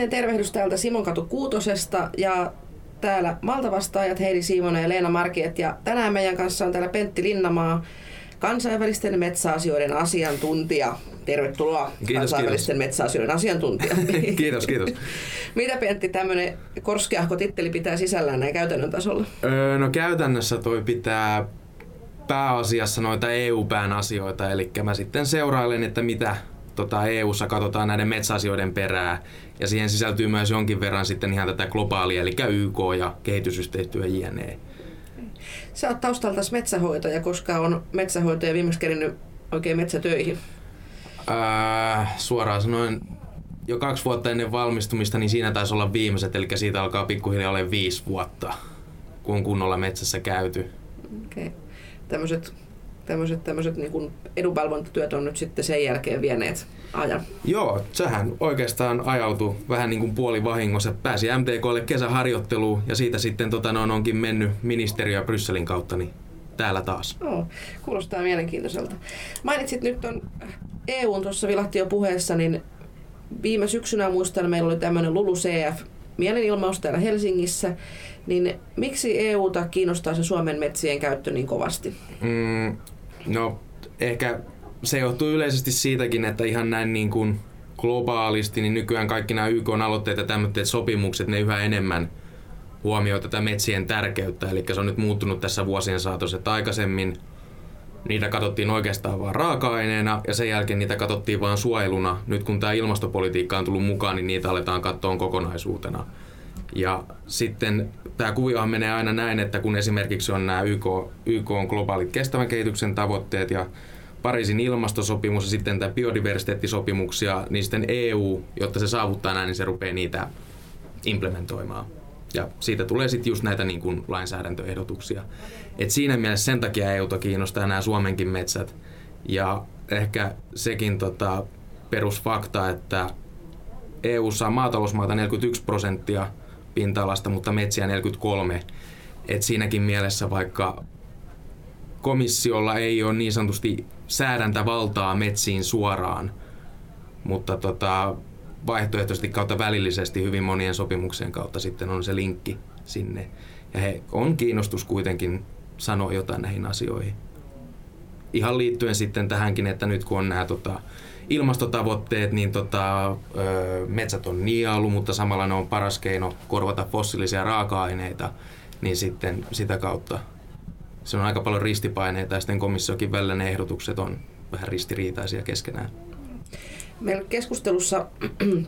Lämpimäinen tervehdys täältä Simonkatu Kuutosesta ja täällä Maltavastaajat Heidi Siimonen ja Leena Markiet ja tänään meidän kanssa on täällä Pentti Linnamaa, kansainvälisten metsäasioiden asiantuntija. Tervetuloa kiitos, kansainvälisten kiitos. metsäasioiden asiantuntija. kiitos, kiitos. Mitä Pentti tämmöinen korskeahko titteli pitää sisällään näin käytännön tasolla? Öö, no käytännössä toi pitää pääasiassa noita EU-pään asioita, eli mä sitten seurailen, että mitä tota EU-ssa katsotaan näiden metsäasioiden perää, ja siihen sisältyy myös jonkin verran sitten ihan tätä globaalia, eli YK ja kehitysyhteistyö jne. Sä oot taustalta metsähoitaja, koska on metsähoitaja viimeksi kerinyt oikein metsätöihin? Öö, suoraan sanoen jo kaksi vuotta ennen valmistumista, niin siinä taisi olla viimeiset, eli siitä alkaa pikkuhiljaa olla viisi vuotta, kun on kunnolla metsässä käyty. Okei. Okay. Tämmöiset tämmöiset, tämmöiset niin kuin edunvalvontatyöt on nyt sitten sen jälkeen vieneet ajan. Joo, sehän oikeastaan ajautui vähän niin kuin puoli vahingossa. Pääsi MTKlle kesäharjoitteluun ja siitä sitten tota, no, onkin mennyt ministeriö Brysselin kautta niin täällä taas. Oh, kuulostaa mielenkiintoiselta. Mainitsit nyt on EUn tuossa vilahti jo puheessa, niin viime syksynä muistan, meillä oli tämmöinen LULU-CF mielenilmaus täällä Helsingissä, niin miksi EUta kiinnostaa se Suomen metsien käyttö niin kovasti? Mm, no ehkä se johtuu yleisesti siitäkin, että ihan näin niin kuin globaalisti, niin nykyään kaikki nämä YK-aloitteet ja tämmöiset sopimukset, ne yhä enemmän huomioi tätä metsien tärkeyttä. Eli se on nyt muuttunut tässä vuosien saatossa, että aikaisemmin niitä katsottiin oikeastaan vain raaka-aineena ja sen jälkeen niitä katsottiin vain suojeluna. Nyt kun tämä ilmastopolitiikka on tullut mukaan, niin niitä aletaan katsoa kokonaisuutena. Ja sitten tämä kuviohan menee aina näin, että kun esimerkiksi on nämä YK, YK on globaalit kestävän kehityksen tavoitteet ja Pariisin ilmastosopimus ja sitten tämä biodiversiteettisopimuksia, niin sitten EU, jotta se saavuttaa näin, niin se rupeaa niitä implementoimaan. Ja siitä tulee sitten just näitä niin kuin lainsäädäntöehdotuksia. Et siinä mielessä sen takia EUta kiinnostaa nämä Suomenkin metsät. Ja ehkä sekin tota, perusfakta, että EU saa maatalousmaata 41 prosenttia pinta-alasta, mutta metsiä 43. Et siinäkin mielessä vaikka komissiolla ei ole niin sanotusti säädäntävaltaa metsiin suoraan, mutta tota, vaihtoehtoisesti kautta välillisesti hyvin monien sopimuksien kautta sitten on se linkki sinne. Ja he on kiinnostus kuitenkin sanoa jotain näihin asioihin. Ihan liittyen sitten tähänkin, että nyt kun on nämä tota, ilmastotavoitteet, niin tota, metsät on nialu, mutta samalla ne on paras keino korvata fossiilisia raaka-aineita, niin sitten sitä kautta se on aika paljon ristipaineita ja sitten komissiokin välillä ne ehdotukset on vähän ristiriitaisia keskenään. Meillä keskustelussa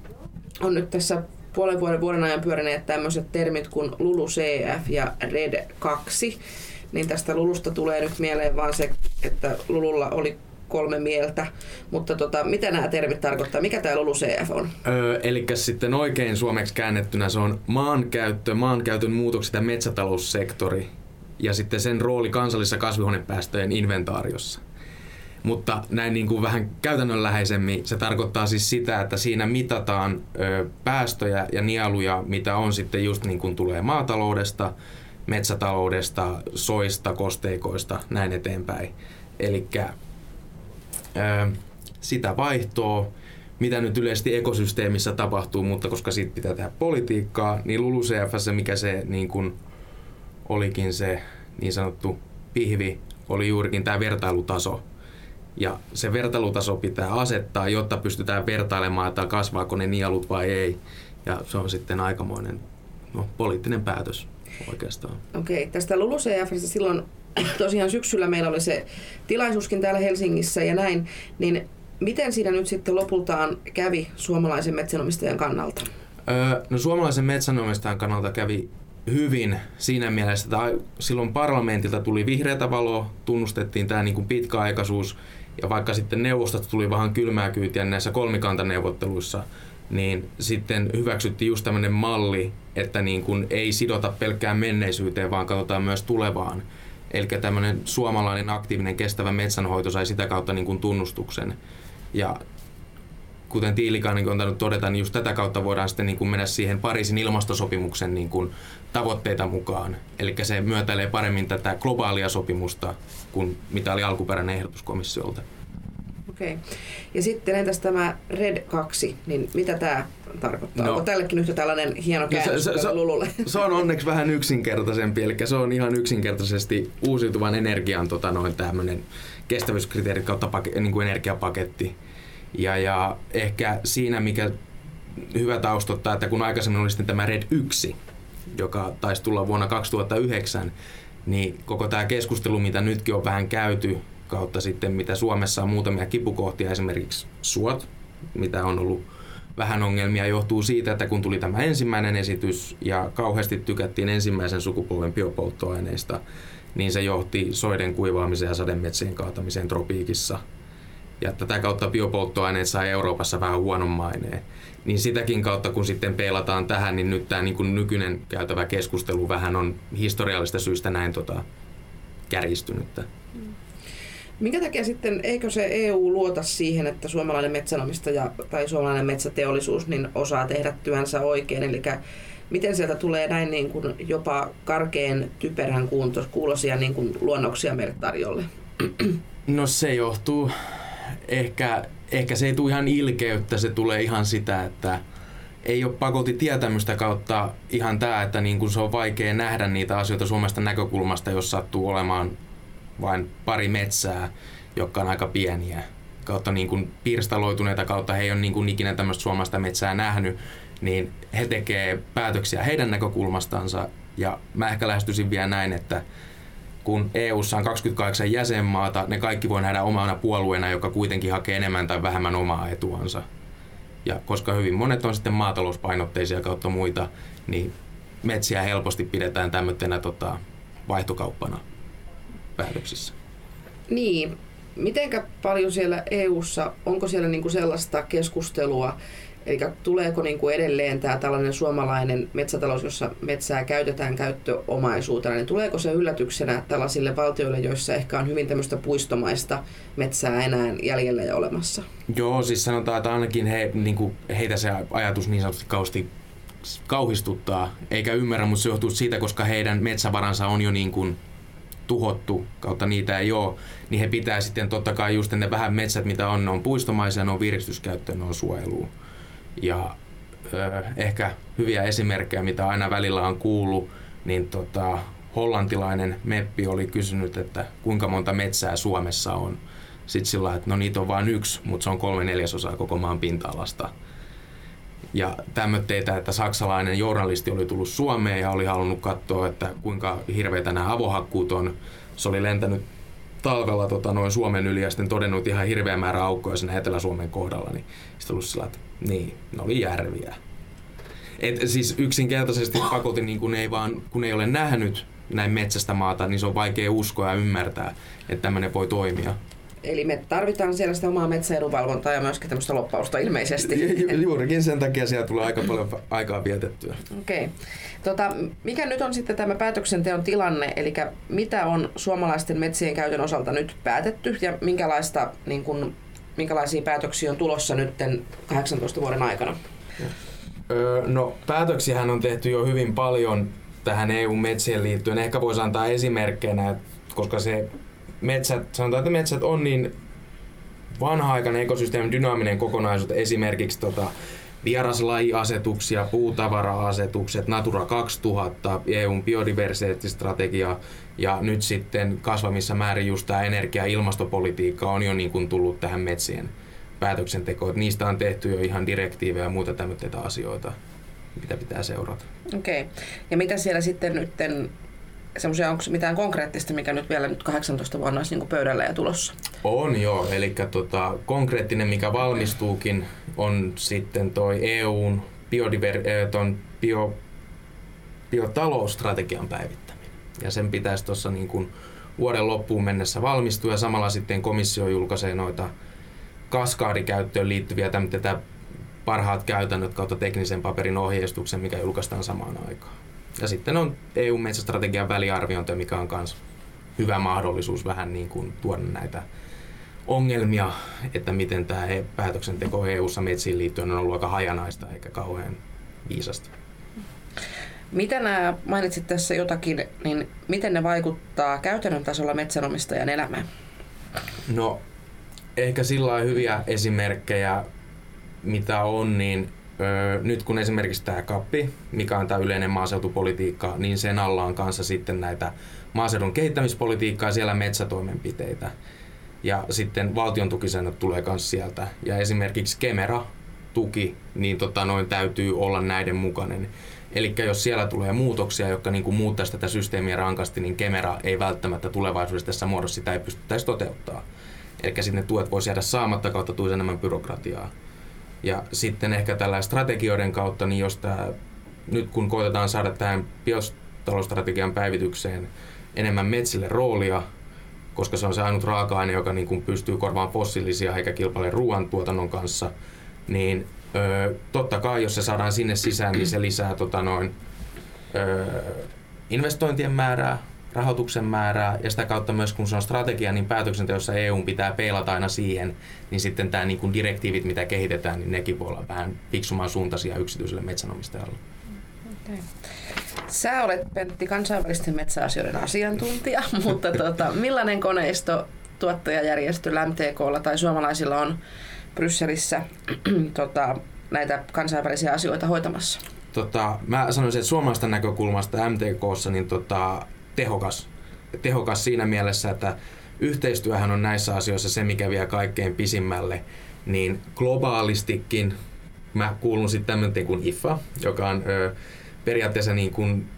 on nyt tässä puolen vuoden vuoden ajan pyörineet tämmöiset termit kuin LULU-CF ja RED 2. Niin tästä Lulusta tulee nyt mieleen vaan se, että Lululla oli kolme mieltä, mutta tota, mitä nämä termit tarkoittaa? Mikä tämä LULUCF on? Öö, eli sitten oikein suomeksi käännettynä se on maankäyttö, maankäytön muutokset ja metsätaloussektori ja sitten sen rooli kansallisessa kasvihuonepäästöjen inventaariossa. Mutta näin niin kuin vähän käytännönläheisemmin se tarkoittaa siis sitä, että siinä mitataan ö, päästöjä ja nieluja, mitä on sitten just niin kuin tulee maataloudesta, metsätaloudesta, soista, kosteikoista, näin eteenpäin. Eli sitä vaihtoa, mitä nyt yleisesti ekosysteemissä tapahtuu, mutta koska siitä pitää tehdä politiikkaa, niin LULUCF, mikä se niin kuin olikin se niin sanottu pihvi, oli juurikin tämä vertailutaso. Ja se vertailutaso pitää asettaa, jotta pystytään vertailemaan, että kasvaako ne nielut vai ei. Ja se on sitten aikamoinen no, poliittinen päätös oikeastaan. Okei, okay, tästä LULUCFstä silloin tosiaan syksyllä meillä oli se tilaisuuskin täällä Helsingissä ja näin, niin miten siinä nyt sitten lopultaan kävi suomalaisen metsänomistajan kannalta? Öö, no suomalaisen metsänomistajan kannalta kävi hyvin siinä mielessä, että silloin parlamentilta tuli vihreätä valoa, tunnustettiin tämä niin kuin pitkäaikaisuus ja vaikka sitten neuvostosta tuli vähän kylmää kyytiä näissä kolmikantaneuvotteluissa, niin sitten hyväksyttiin just tämmöinen malli, että niin kuin ei sidota pelkkään menneisyyteen, vaan katsotaan myös tulevaan. Eli tämmöinen suomalainen aktiivinen kestävä metsänhoito sai sitä kautta niin kuin tunnustuksen. Ja kuten Tiilikainen on tainnut todeta, niin just tätä kautta voidaan sitten niin kuin mennä siihen Pariisin ilmastosopimuksen niin kuin tavoitteita mukaan. Eli se myötäilee paremmin tätä globaalia sopimusta kuin mitä oli alkuperäinen ehdotus komissiolta. Okei. Okay. Ja sitten entäs tämä Red 2, niin mitä tämä tarkoittaa? No. Onko tällekin yhtä tällainen hieno käännös no se, se, Lululle? Se on onneksi vähän yksinkertaisempi, eli se on ihan yksinkertaisesti uusiutuvan energian tota, noin tämmöinen kestävyyskriteerit kautta pake, niin kuin energiapaketti. Ja, ja ehkä siinä, mikä hyvä taustottaa, että kun aikaisemmin oli sitten tämä Red 1, joka taisi tulla vuonna 2009, niin koko tämä keskustelu, mitä nytkin on vähän käyty, kautta sitten mitä Suomessa on muutamia kipukohtia, esimerkiksi suot, mitä on ollut vähän ongelmia, johtuu siitä, että kun tuli tämä ensimmäinen esitys ja kauheasti tykättiin ensimmäisen sukupolven biopolttoaineista, niin se johti soiden kuivaamiseen ja sademetsien kaatamiseen tropiikissa. Ja tätä kautta biopolttoaineet sai Euroopassa vähän huonon maineen. Niin sitäkin kautta, kun sitten peilataan tähän, niin nyt tämä niin kuin nykyinen käytävä keskustelu vähän on historiallista syistä näin tota, kärjistynyttä. Minkä takia sitten, eikö se EU luota siihen, että suomalainen metsänomistaja tai suomalainen metsäteollisuus niin osaa tehdä työnsä oikein? Eli miten sieltä tulee näin niin kuin jopa karkeen typerän kuulosia niin kuin luonnoksia meille tarjolle? No se johtuu, ehkä, ehkä se ei tule ihan ilkeyttä, se tulee ihan sitä, että ei ole pakolti tietämystä kautta ihan tämä, että niin kuin se on vaikea nähdä niitä asioita Suomesta näkökulmasta, jos sattuu olemaan vain pari metsää, jotka on aika pieniä. Kautta niin kuin pirstaloituneita kautta he ei ole niin kuin ikinä tämmöistä suomalaista metsää nähnyt, niin he tekee päätöksiä heidän näkökulmastansa. Ja mä ehkä lähestyisin vielä näin, että kun EU:ssa on 28 jäsenmaata, ne kaikki voi nähdä omana puolueena, joka kuitenkin hakee enemmän tai vähemmän omaa etuansa. Ja koska hyvin monet on sitten maatalouspainotteisia kautta muita, niin metsiä helposti pidetään tämmöisenä tota, vaihtokauppana päätöksissä. Niin. Mitenkä paljon siellä EU:ssa, onko siellä niinku sellaista keskustelua, Eli tuleeko niin kuin edelleen tämä tällainen suomalainen metsätalous, jossa metsää käytetään käyttöomaisuutena, niin tuleeko se yllätyksenä tällaisille valtioille, joissa ehkä on hyvin tämmöistä puistomaista metsää enää jäljellä ja olemassa? Joo, siis sanotaan, että ainakin he, niin kuin heitä se ajatus niin sanotusti kausti kauhistuttaa, eikä ymmärrä, mutta se johtuu siitä, koska heidän metsävaransa on jo niin kuin tuhottu, kautta niitä ei ole, niin he pitää sitten totta kai just ne vähän metsät, mitä on, ne on puistomaisia, ne on virkistyskäyttöön, ne on suojeluun. Ja ö, ehkä hyviä esimerkkejä, mitä aina välillä on kuullut, niin tota, hollantilainen meppi oli kysynyt, että kuinka monta metsää Suomessa on. Sitten sillä että no niitä on vain yksi, mutta se on kolme neljäsosaa koko maan pinta-alasta. Ja tämmöitteitä, että saksalainen journalisti oli tullut Suomeen ja oli halunnut katsoa, että kuinka hirveitä nämä avohakkuut on. Se oli lentänyt talvella tota, noin Suomen yli ja sitten todennut ihan hirveä määrä aukkoja sen Etelä-Suomen kohdalla. Niin sitten ollut sillä, että niin, ne oli järviä. Et siis yksinkertaisesti pakotin, niin kun ei, vaan, kun ei ole nähnyt näin metsästä maata, niin se on vaikea uskoa ja ymmärtää, että tämmöinen voi toimia. Eli me tarvitaan siellä sitä omaa metsäedunvalvontaa ja myöskin tämmöistä loppausta ilmeisesti. Ju- juurikin sen takia siellä tulee aika paljon aikaa vietettyä. Okei. Okay. Tota, mikä nyt on sitten tämä päätöksenteon tilanne, eli mitä on suomalaisten metsien käytön osalta nyt päätetty ja minkälaista, niin kun, minkälaisia päätöksiä on tulossa nyt 18 vuoden aikana? Öö, no päätöksiähän on tehty jo hyvin paljon tähän EU-metsien liittyen. Ehkä voisi antaa esimerkkeinä, koska se metsät, sanotaan, että metsät on niin vanha-aikainen ekosysteemin dynaaminen kokonaisuus, esimerkiksi tota, vieraslajiasetuksia, puutavara-asetukset, Natura 2000, EUn biodiversiteettistrategia ja nyt sitten kasvamissa määrin just tämä energia- ja ilmastopolitiikka on jo niin kuin tullut tähän metsien päätöksentekoon. Niistä on tehty jo ihan direktiivejä ja muita tämmöitä asioita, mitä pitää seurata. Okei. Okay. Ja mitä siellä sitten nyt semmoisia, onko mitään konkreettista, mikä nyt vielä nyt 18 vuonna olisi niin pöydällä ja tulossa? On joo, eli tota, konkreettinen, mikä valmistuukin, on sitten toi EUn biodiver- äh, ton bio, biotalousstrategian päivittäminen. Ja sen pitäisi tuossa niin kuin vuoden loppuun mennessä valmistua ja samalla sitten komissio julkaisee noita kaskaadikäyttöön liittyviä tämmöitä parhaat käytännöt kautta teknisen paperin ohjeistuksen, mikä julkaistaan samaan aikaan. Ja sitten on EU-metsästrategian väliarviointi, mikä on myös hyvä mahdollisuus vähän niin kuin tuoda näitä ongelmia, että miten tämä päätöksenteko EU-ssa metsiin liittyen on ollut aika hajanaista eikä kauhean viisasta. Mitä nämä, mainitsit tässä jotakin, niin miten ne vaikuttaa käytännön tasolla metsänomistajan elämään? No ehkä sillä hyviä esimerkkejä, mitä on, niin öö, nyt kun esimerkiksi tämä kappi, mikä on tämä yleinen maaseutupolitiikka, niin sen alla on kanssa sitten näitä maaseudun kehittämispolitiikkaa, siellä metsätoimenpiteitä. Ja sitten valtion tukisäännöt tulee myös sieltä. Ja esimerkiksi Kemera tuki, niin tota, noin täytyy olla näiden mukainen. Eli jos siellä tulee muutoksia, jotka niin muuttaisi tätä systeemiä rankasti, niin Kemera ei välttämättä tulevaisuudessa tässä muodossa sitä ei pystyttäisi toteuttaa. Eli sitten ne tuet voisi jäädä saamatta kautta tulisi enemmän byrokratiaa. Ja sitten ehkä tällä strategioiden kautta, niin jos tämä, nyt kun koitetaan saada tähän biotaloustrategian päivitykseen enemmän metsille roolia, koska se on se ainut raaka-aine, joka niin kuin pystyy korvaamaan fossiilisia eikä kilpaile ruoantuotannon kanssa, niin ö, totta kai jos se saadaan sinne sisään, niin se lisää tota noin, ö, investointien määrää, rahoituksen määrää ja sitä kautta myös kun se on strategia, niin päätöksenteossa EU pitää peilata aina siihen, niin sitten tämä niin kuin direktiivit, mitä kehitetään, niin nekin voi olla vähän fiksumaan suuntaisia yksityiselle metsänomistajalle. Okay. Sä olet Pentti kansainvälisten metsäasioiden asiantuntija, mutta tota, millainen koneisto tuottajajärjestöllä MTKlla tai suomalaisilla on Brysselissä tota, näitä kansainvälisiä asioita hoitamassa? Tota, mä sanoisin, että suomalaisten näkökulmasta MTKssa niin tota, tehokas. Tehokas siinä mielessä, että yhteistyöhän on näissä asioissa se, mikä vie kaikkein pisimmälle. Niin globaalistikin mä kuulun sitten tämmöinen kuin IFA, joka on ö, periaatteessa niin kuin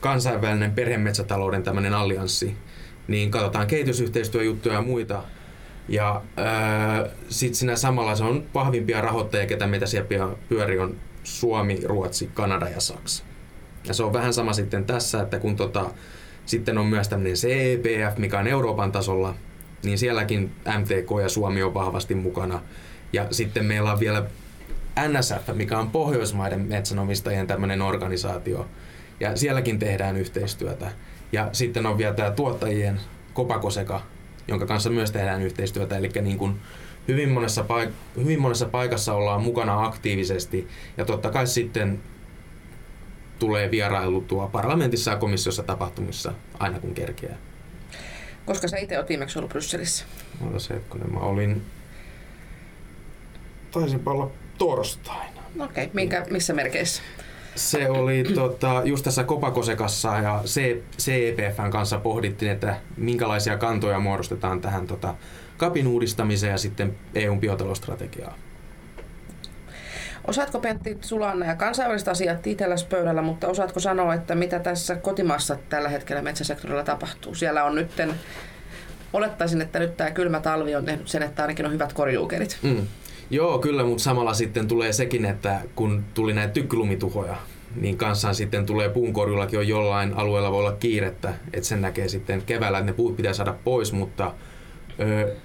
kansainvälinen perhemetsätalouden tämmöinen allianssi. Niin katsotaan kehitysyhteistyöjuttuja ja muita. Ja sitten siinä samalla se on vahvimpia rahoittajia, ketä meitä siellä pyöri on Suomi, Ruotsi, Kanada ja Saksa. Ja se on vähän sama sitten tässä, että kun tota, sitten on myös tämmöinen CEPF, mikä on Euroopan tasolla, niin sielläkin MTK ja Suomi on vahvasti mukana. Ja sitten meillä on vielä NSF, mikä on Pohjoismaiden metsänomistajien tämmöinen organisaatio. Ja sielläkin tehdään yhteistyötä. Ja sitten on vielä tämä tuottajien Kopakoseka, jonka kanssa myös tehdään yhteistyötä. Eli niin kuin hyvin, monessa paik- hyvin monessa paikassa ollaan mukana aktiivisesti. Ja totta kai sitten tulee vierailutua parlamentissa ja komissiossa tapahtumissa aina kun kerkeää. Koska sä itse olet viimeksi ollut Brysselissä? Ota se hetkonen. Mä olin... Taisin olla torstaina. Okei, okay. missä merkeissä? Se oli tota, just tässä Kopakosekassa ja CEPFn kanssa pohdittiin, että minkälaisia kantoja muodostetaan tähän tota, kapin uudistamiseen ja sitten EUn biotaloustrategiaan. Osaatko Pentti, sulla on nämä kansainväliset asiat itselläsi pöydällä, mutta osaatko sanoa, että mitä tässä kotimaassa tällä hetkellä metsäsektorilla tapahtuu? Siellä on nytten, olettaisin, että nyt tämä kylmä talvi on tehnyt sen, että ainakin on hyvät korjuukerit. Mm. Joo, kyllä, mutta samalla sitten tulee sekin, että kun tuli näitä tykkylumituhoja, niin kanssaan sitten tulee puunkorjullakin on jollain alueella voi olla kiirettä, että sen näkee sitten keväällä, että ne puut pitää saada pois, mutta ö,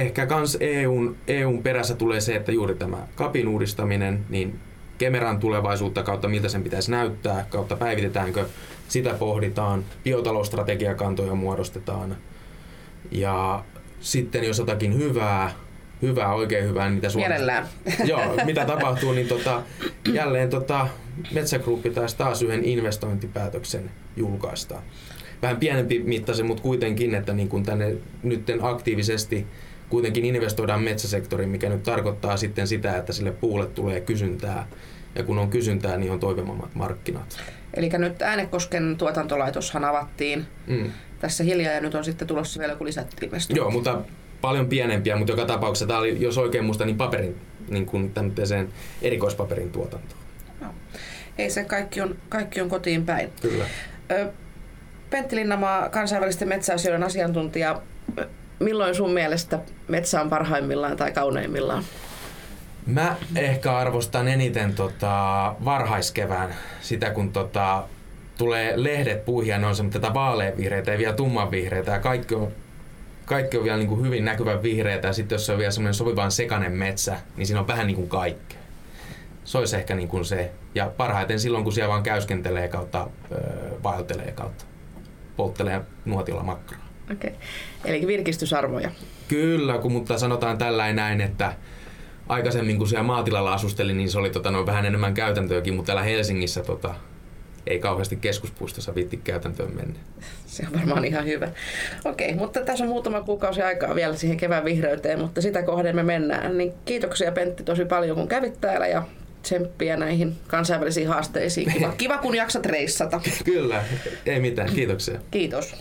ehkä kans EUn, EUn perässä tulee se, että juuri tämä kapin uudistaminen, niin Kemeran tulevaisuutta kautta miltä sen pitäisi näyttää, kautta päivitetäänkö, sitä pohditaan, biotalousstrategiakantoja muodostetaan. Ja sitten jos jotakin hyvää, hyvää, oikein hyvää, niin mitä Suomessa... Joo, mitä tapahtuu, niin tota, jälleen tota, Metsägruppi taas taas yhden investointipäätöksen julkaista. Vähän pienempi mittaisen, mutta kuitenkin, että niin kun tänne nyt aktiivisesti kuitenkin investoidaan metsäsektoriin, mikä nyt tarkoittaa sitten sitä, että sille puulle tulee kysyntää. Ja kun on kysyntää, niin on toivomammat markkinat. Eli nyt Äänekosken tuotantolaitoshan avattiin mm. tässä hiljaa ja nyt on sitten tulossa vielä joku lisäinvestointi. Joo, mutta paljon pienempiä, mutta joka tapauksessa tämä oli, jos oikein muista, niin paperin, niin kuin tämmöiseen erikoispaperin tuotantoon. No. Ei se kaikki on, kaikki on kotiin päin. Kyllä. Ö, Pentti Linnamaa, kansainvälisten metsäasioiden asiantuntija milloin sun mielestä metsä on parhaimmillaan tai kauneimmillaan? Mä ehkä arvostan eniten tota varhaiskevään, sitä kun tota, tulee lehdet puihin ja ne on tätä vaaleanvihreitä ja vielä tummanvihreitä ja kaikki on, kaikki on vielä niin kuin hyvin näkyvän vihreitä ja sitten jos se on vielä semmoinen sopivan sekainen metsä, niin siinä on vähän niin kuin kaikkea. Se olisi ehkä niin kuin se. Ja parhaiten silloin, kun siellä vaan käyskentelee kautta öö, vaeltelee kautta polttelee nuotilla makkaraa. Okei. Okay. Eli virkistysarvoja. Kyllä, kun, mutta sanotaan tällä näin, että aikaisemmin kun siellä maatilalla asustelin, niin se oli tota, no, vähän enemmän käytäntöäkin, mutta täällä Helsingissä tota, ei kauheasti keskuspuistossa vitti käytäntöön mennä. Se on varmaan ihan hyvä. Okei, mutta tässä on muutama kuukausi aikaa vielä siihen kevään vihreyteen, mutta sitä kohden me mennään. Niin kiitoksia Pentti tosi paljon kun kävit täällä ja tsemppiä näihin kansainvälisiin haasteisiin. Kiva, kiva kun jaksat reissata. Kyllä, ei mitään. Kiitoksia. Kiitos.